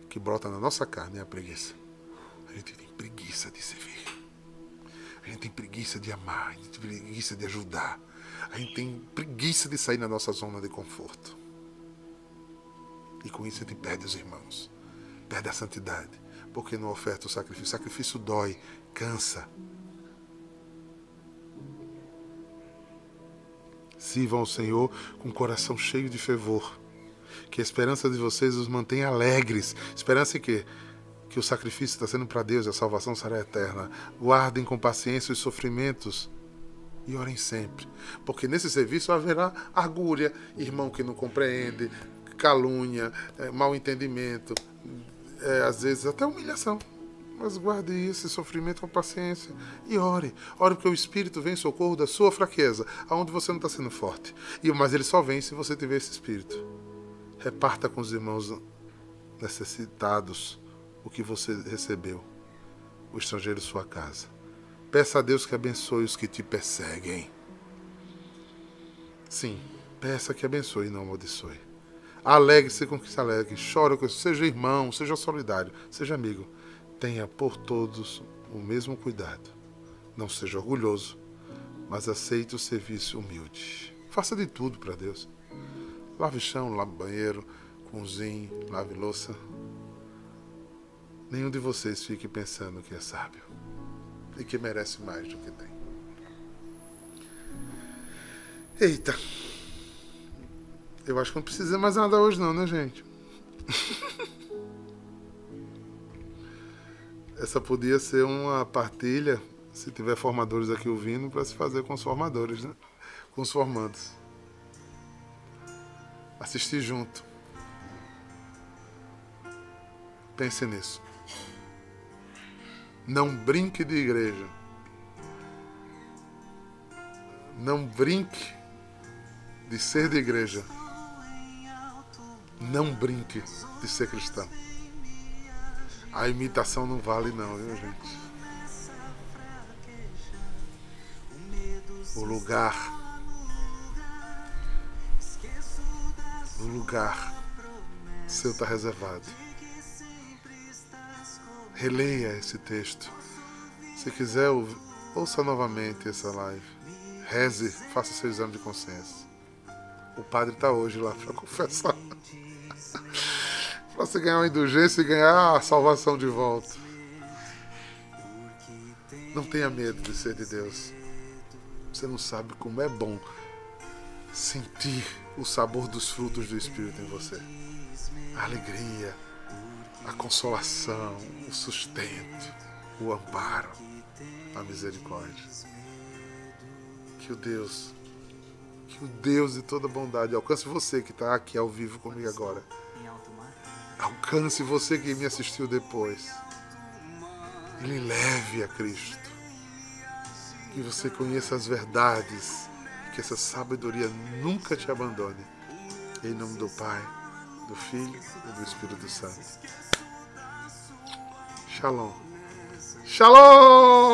que brota na nossa carne é a preguiça. A gente tem preguiça de servir. A gente tem preguiça de amar, a gente tem preguiça de ajudar. A gente tem preguiça de sair da nossa zona de conforto. E com isso a gente perde os irmãos, perde a santidade, porque não oferta o sacrifício. O sacrifício dói, cansa. Sirvam ao Senhor com o coração cheio de fervor. Que a esperança de vocês os mantenha alegres. Esperança em quê? Que o sacrifício está sendo para Deus e a salvação será eterna. Guardem com paciência os sofrimentos e orem sempre. Porque nesse serviço haverá argúria, irmão que não compreende, calúnia, é, mal entendimento, é, às vezes até humilhação. Mas guarde esse sofrimento com paciência e ore. Ore porque o Espírito vem em socorro da sua fraqueza, aonde você não está sendo forte. E Mas ele só vem se você tiver esse Espírito. Reparta com os irmãos necessitados o que você recebeu, o estrangeiro sua casa. Peça a Deus que abençoe os que te perseguem. Sim, peça que abençoe e não amaldiçoe. Alegre-se com que se alegre, chore com seja irmão, seja solidário, seja amigo. Tenha por todos o mesmo cuidado. Não seja orgulhoso, mas aceite o serviço humilde. Faça de tudo para Deus. Lave chão, lave banheiro, cozinhe, lave louça. Nenhum de vocês fique pensando que é sábio e que merece mais do que tem. Eita. Eu acho que não precisa mais nada hoje não, né, gente? Essa podia ser uma partilha, se tiver formadores aqui ouvindo, para se fazer com os formadores, né? Com os formandos. Assistir junto. Pense nisso. Não brinque de igreja. Não brinque de ser de igreja. Não brinque de ser cristão. A imitação não vale não, viu gente? O lugar. O lugar seu está reservado. Releia esse texto. Se quiser, ouça novamente essa live. Reze, faça seu exame de consciência. O padre está hoje lá para confessar. Para você ganhar uma indulgência e ganhar a salvação de volta. Não tenha medo de ser de Deus. Você não sabe como é bom sentir o sabor dos frutos do Espírito em você. A alegria, a consolação, o sustento, o amparo, a misericórdia. Que o Deus, que o Deus de toda bondade alcance você que está aqui ao vivo comigo agora. Alcance você que me assistiu depois. Ele leve a Cristo. Que você conheça as verdades. Que essa sabedoria nunca te abandone. Em nome do Pai, do Filho e do Espírito Santo. Shalom. Shalom!